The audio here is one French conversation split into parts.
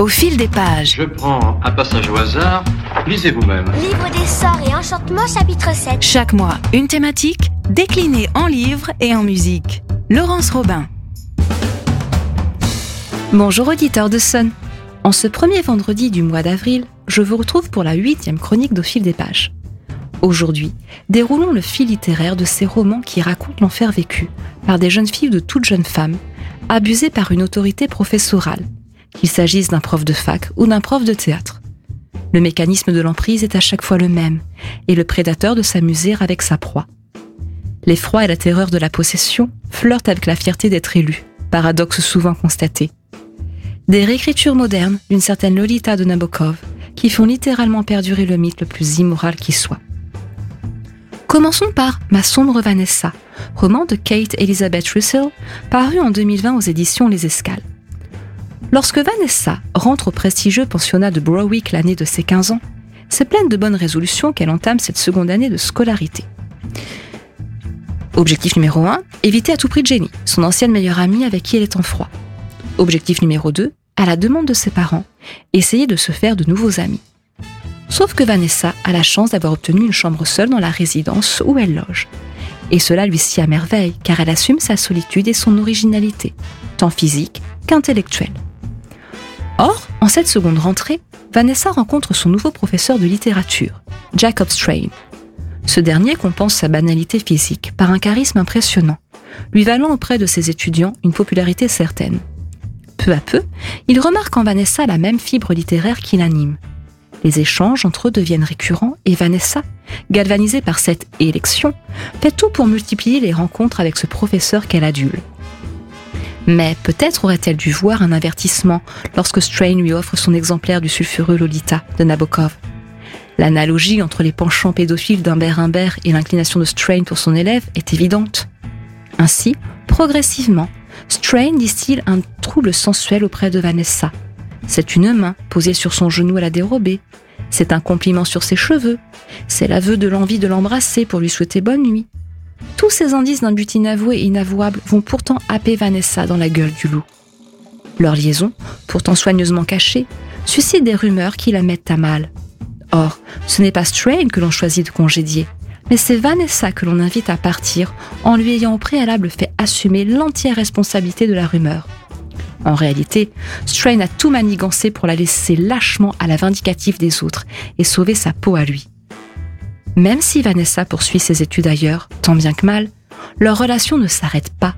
Au fil des pages. Je prends un passage au hasard. Lisez vous-même. Livre des sorts et enchantements, chapitre 7. Chaque mois, une thématique déclinée en livres et en musique. Laurence Robin. Bonjour auditeurs de Sun. En ce premier vendredi du mois d'avril, je vous retrouve pour la huitième chronique d'Au fil des pages. Aujourd'hui, déroulons le fil littéraire de ces romans qui racontent l'enfer vécu par des jeunes filles ou de toutes jeunes femmes, abusées par une autorité professorale, qu'il s'agisse d'un prof de fac ou d'un prof de théâtre. Le mécanisme de l'emprise est à chaque fois le même, et le prédateur de s'amuser avec sa proie. L'effroi et la terreur de la possession flirtent avec la fierté d'être élu, paradoxe souvent constaté. Des réécritures modernes d'une certaine Lolita de Nabokov, qui font littéralement perdurer le mythe le plus immoral qui soit. Commençons par Ma sombre Vanessa, roman de Kate Elizabeth Russell, paru en 2020 aux éditions Les Escales. Lorsque Vanessa rentre au prestigieux pensionnat de Browick l'année de ses 15 ans, c'est pleine de bonnes résolutions qu'elle entame cette seconde année de scolarité. Objectif numéro 1, éviter à tout prix Jenny, son ancienne meilleure amie avec qui elle est en froid. Objectif numéro 2, à la demande de ses parents, essayer de se faire de nouveaux amis. Sauf que Vanessa a la chance d'avoir obtenu une chambre seule dans la résidence où elle loge. Et cela lui sied à merveille, car elle assume sa solitude et son originalité, tant physique qu'intellectuelle. Or, en cette seconde rentrée, Vanessa rencontre son nouveau professeur de littérature, Jacob Strain. Ce dernier compense sa banalité physique par un charisme impressionnant, lui valant auprès de ses étudiants une popularité certaine. Peu à peu, il remarque en Vanessa la même fibre littéraire qui l'anime. Les échanges entre eux deviennent récurrents et Vanessa, galvanisée par cette élection, fait tout pour multiplier les rencontres avec ce professeur qu'elle adule. Mais peut-être aurait-elle dû voir un avertissement lorsque Strain lui offre son exemplaire du sulfureux Lolita de Nabokov. L'analogie entre les penchants pédophiles d'Humbert Humbert et l'inclination de Strain pour son élève est évidente. Ainsi, progressivement, Strain distille un trouble sensuel auprès de Vanessa. C'est une main posée sur son genou à la dérobée. C'est un compliment sur ses cheveux. C'est l'aveu de l'envie de l'embrasser pour lui souhaiter bonne nuit. Tous ces indices d'un but inavoué et inavouable vont pourtant happer Vanessa dans la gueule du loup. Leur liaison, pourtant soigneusement cachée, suscite des rumeurs qui la mettent à mal. Or, ce n'est pas Strain que l'on choisit de congédier, mais c'est Vanessa que l'on invite à partir en lui ayant au préalable fait assumer l'entière responsabilité de la rumeur. En réalité, Strain a tout manigancé pour la laisser lâchement à la vindicative des autres et sauver sa peau à lui. Même si Vanessa poursuit ses études ailleurs, tant bien que mal, leur relation ne s'arrête pas.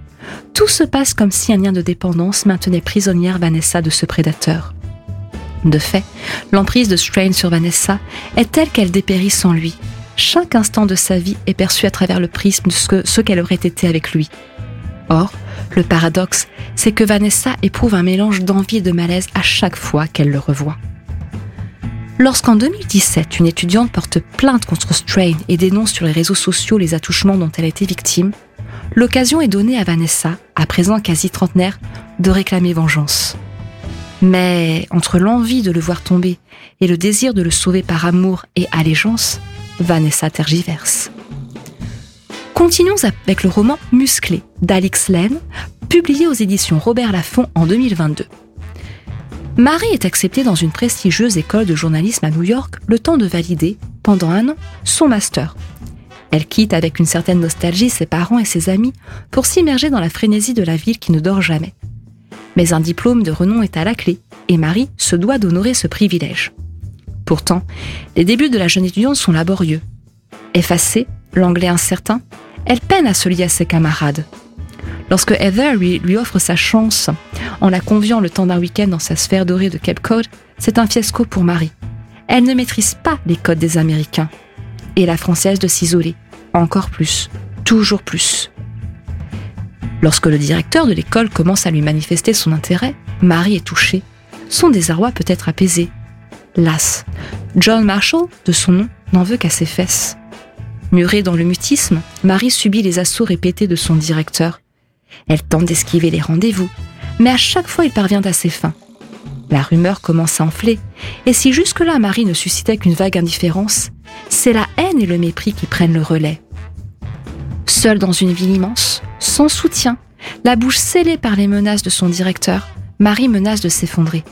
Tout se passe comme si un lien de dépendance maintenait prisonnière Vanessa de ce prédateur. De fait, l'emprise de Strain sur Vanessa est telle qu'elle dépérit sans lui. Chaque instant de sa vie est perçu à travers le prisme de ce qu'elle aurait été avec lui. Or, le paradoxe, c'est que Vanessa éprouve un mélange d'envie et de malaise à chaque fois qu'elle le revoit. Lorsqu'en 2017, une étudiante porte plainte contre Strain et dénonce sur les réseaux sociaux les attouchements dont elle a été victime, l'occasion est donnée à Vanessa, à présent quasi trentenaire, de réclamer vengeance. Mais entre l'envie de le voir tomber et le désir de le sauver par amour et allégeance, Vanessa tergiverse. Continuons avec le roman Musclé d'Alix Lane, publié aux éditions Robert Laffont en 2022. Marie est acceptée dans une prestigieuse école de journalisme à New York le temps de valider, pendant un an, son master. Elle quitte avec une certaine nostalgie ses parents et ses amis pour s'immerger dans la frénésie de la ville qui ne dort jamais. Mais un diplôme de renom est à la clé et Marie se doit d'honorer ce privilège. Pourtant, les débuts de la jeune étudiante sont laborieux. Effacée, l'anglais incertain, elle peine à se lier à ses camarades. Lorsque Heather lui, offre sa chance en la conviant le temps d'un week-end dans sa sphère dorée de Cape Cod, c'est un fiasco pour Marie. Elle ne maîtrise pas les codes des Américains. Et la française de s'isoler. Encore plus. Toujours plus. Lorsque le directeur de l'école commence à lui manifester son intérêt, Marie est touchée. Son désarroi peut être apaisé. Las. John Marshall, de son nom, n'en veut qu'à ses fesses. Murée dans le mutisme, Marie subit les assauts répétés de son directeur. Elle tente d'esquiver les rendez-vous, mais à chaque fois il parvient à ses fins. La rumeur commence à enfler, et si jusque-là Marie ne suscitait qu'une vague indifférence, c'est la haine et le mépris qui prennent le relais. Seule dans une ville immense, sans soutien, la bouche scellée par les menaces de son directeur, Marie menace de s'effondrer.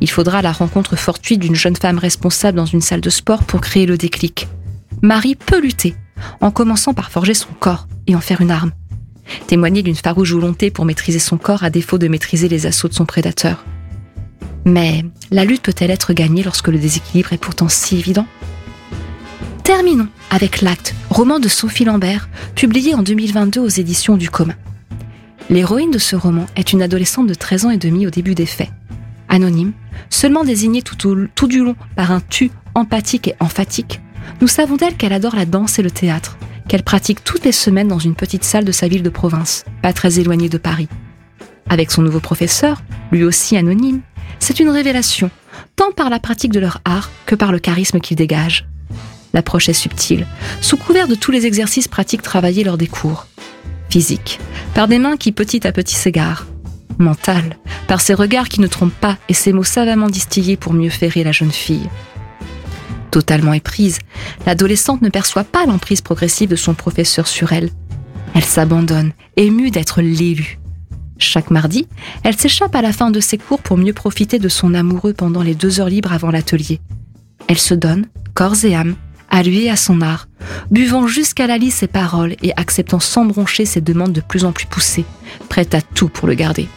Il faudra la rencontre fortuite d'une jeune femme responsable dans une salle de sport pour créer le déclic. Marie peut lutter, en commençant par forger son corps et en faire une arme. Témoigner d'une farouche volonté pour maîtriser son corps à défaut de maîtriser les assauts de son prédateur. Mais la lutte peut-elle être gagnée lorsque le déséquilibre est pourtant si évident? Terminons avec L'Acte, roman de Sophie Lambert, publié en 2022 aux éditions du commun. L'héroïne de ce roman est une adolescente de 13 ans et demi au début des faits. Anonyme, seulement désignée tout, tout du long par un tu empathique et emphatique, nous savons d'elle qu'elle adore la danse et le théâtre, qu'elle pratique toutes les semaines dans une petite salle de sa ville de province, pas très éloignée de Paris. Avec son nouveau professeur, lui aussi anonyme, c'est une révélation, tant par la pratique de leur art que par le charisme qu'il dégage. L'approche est subtile, sous couvert de tous les exercices pratiques travaillés lors des cours. Physique, par des mains qui petit à petit s'égarent. Mental, par ses regards qui ne trompent pas et ses mots savamment distillés pour mieux ferrer la jeune fille. Totalement éprise, l'adolescente ne perçoit pas l'emprise progressive de son professeur sur elle. Elle s'abandonne, émue d'être l'élu. Chaque mardi, elle s'échappe à la fin de ses cours pour mieux profiter de son amoureux pendant les deux heures libres avant l'atelier. Elle se donne, corps et âme, à lui et à son art, buvant jusqu'à la lit ses paroles et acceptant sans broncher ses demandes de plus en plus poussées, prête à tout pour le garder.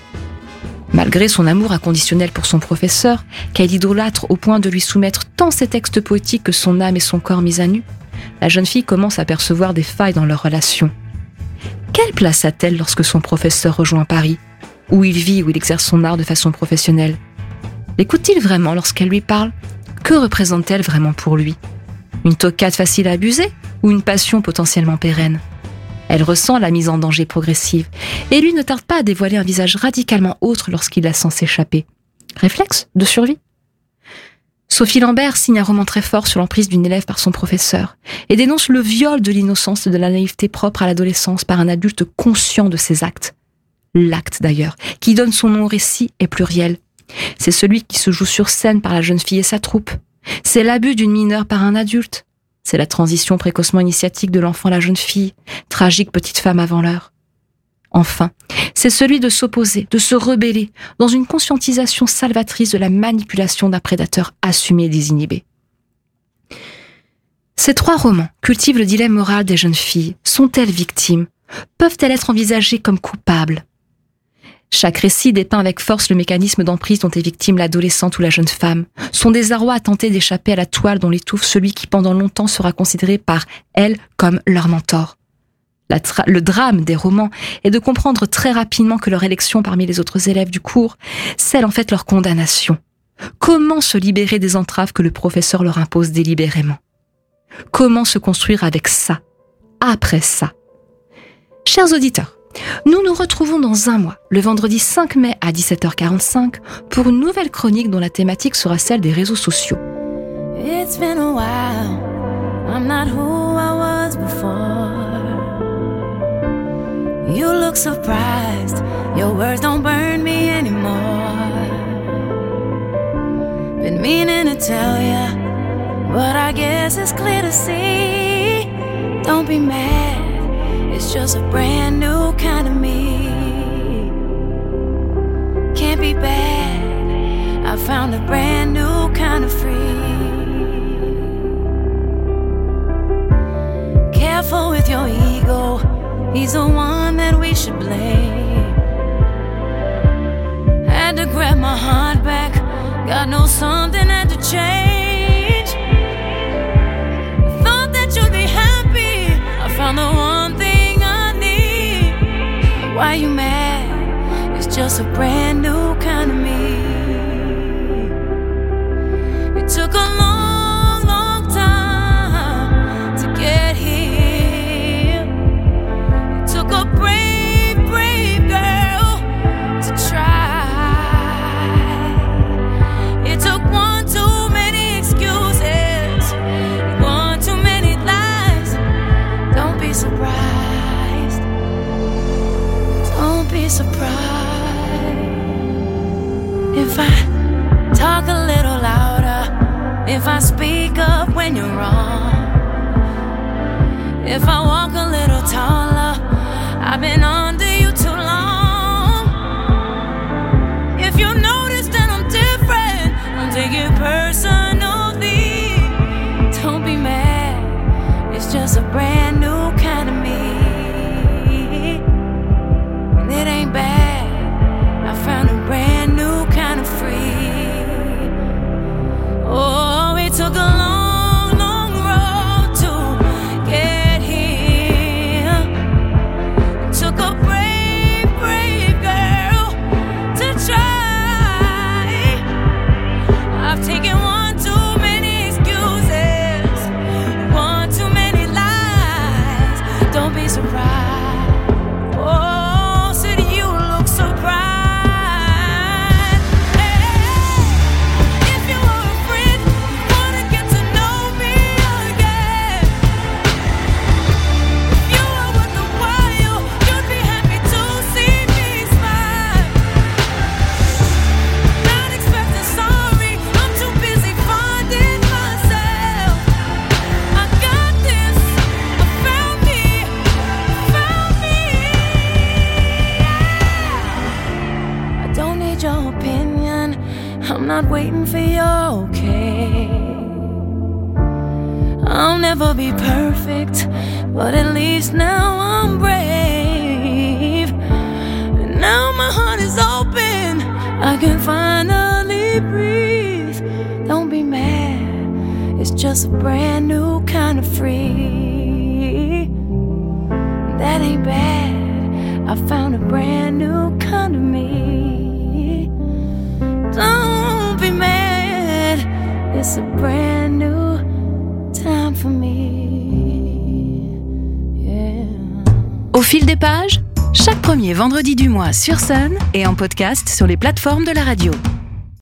Malgré son amour inconditionnel pour son professeur, qu'elle idolâtre au point de lui soumettre tant ses textes poétiques que son âme et son corps mis à nu, la jeune fille commence à percevoir des failles dans leur relation. Quelle place a-t-elle lorsque son professeur rejoint Paris, où il vit, où il exerce son art de façon professionnelle? L'écoute-t-il vraiment lorsqu'elle lui parle? Que représente-t-elle vraiment pour lui? Une tocade facile à abuser ou une passion potentiellement pérenne? Elle ressent la mise en danger progressive, et lui ne tarde pas à dévoiler un visage radicalement autre lorsqu'il la sent s'échapper. Réflexe de survie Sophie Lambert signe un roman très fort sur l'emprise d'une élève par son professeur, et dénonce le viol de l'innocence et de la naïveté propre à l'adolescence par un adulte conscient de ses actes. L'acte d'ailleurs, qui donne son nom au récit, est pluriel. C'est celui qui se joue sur scène par la jeune fille et sa troupe. C'est l'abus d'une mineure par un adulte. C'est la transition précocement initiatique de l'enfant à la jeune fille, tragique petite femme avant l'heure. Enfin, c'est celui de s'opposer, de se rebeller, dans une conscientisation salvatrice de la manipulation d'un prédateur assumé et désinhibé. Ces trois romans cultivent le dilemme moral des jeunes filles. Sont-elles victimes? Peuvent-elles être envisagées comme coupables? Chaque récit dépeint avec force le mécanisme d'emprise dont est victime l'adolescente ou la jeune femme, son désarroi à tenter d'échapper à la toile dont l'étouffe celui qui pendant longtemps sera considéré par elle comme leur mentor. le drame des romans est de comprendre très rapidement que leur élection parmi les autres élèves du cours scelle en fait leur condamnation. Comment se libérer des entraves que le professeur leur impose délibérément? Comment se construire avec ça, après ça? Chers auditeurs, nous nous retrouvons dans un mois, le vendredi 5 mai à 17h45, pour une nouvelle chronique dont la thématique sera celle des réseaux sociaux. You look surprised. Your words don't burn me anymore. Been meaning to tell but I guess it's clear to see. Don't be mad. It's just a brand new kind of me. Can't be bad. I found a brand new kind of free. Careful with your ego. He's the one that we should blame. Had to grab my heart back. God knows something had to change. A brand new not waiting for your okay. I'll never be perfect, but at least now I'm brave. And now my heart is open, I can finally breathe. Don't be mad, it's just a brand new kind of free. That ain't bad, I found a brand new kind of me. Au fil des pages, chaque premier vendredi du mois sur Sun et en podcast sur les plateformes de la radio.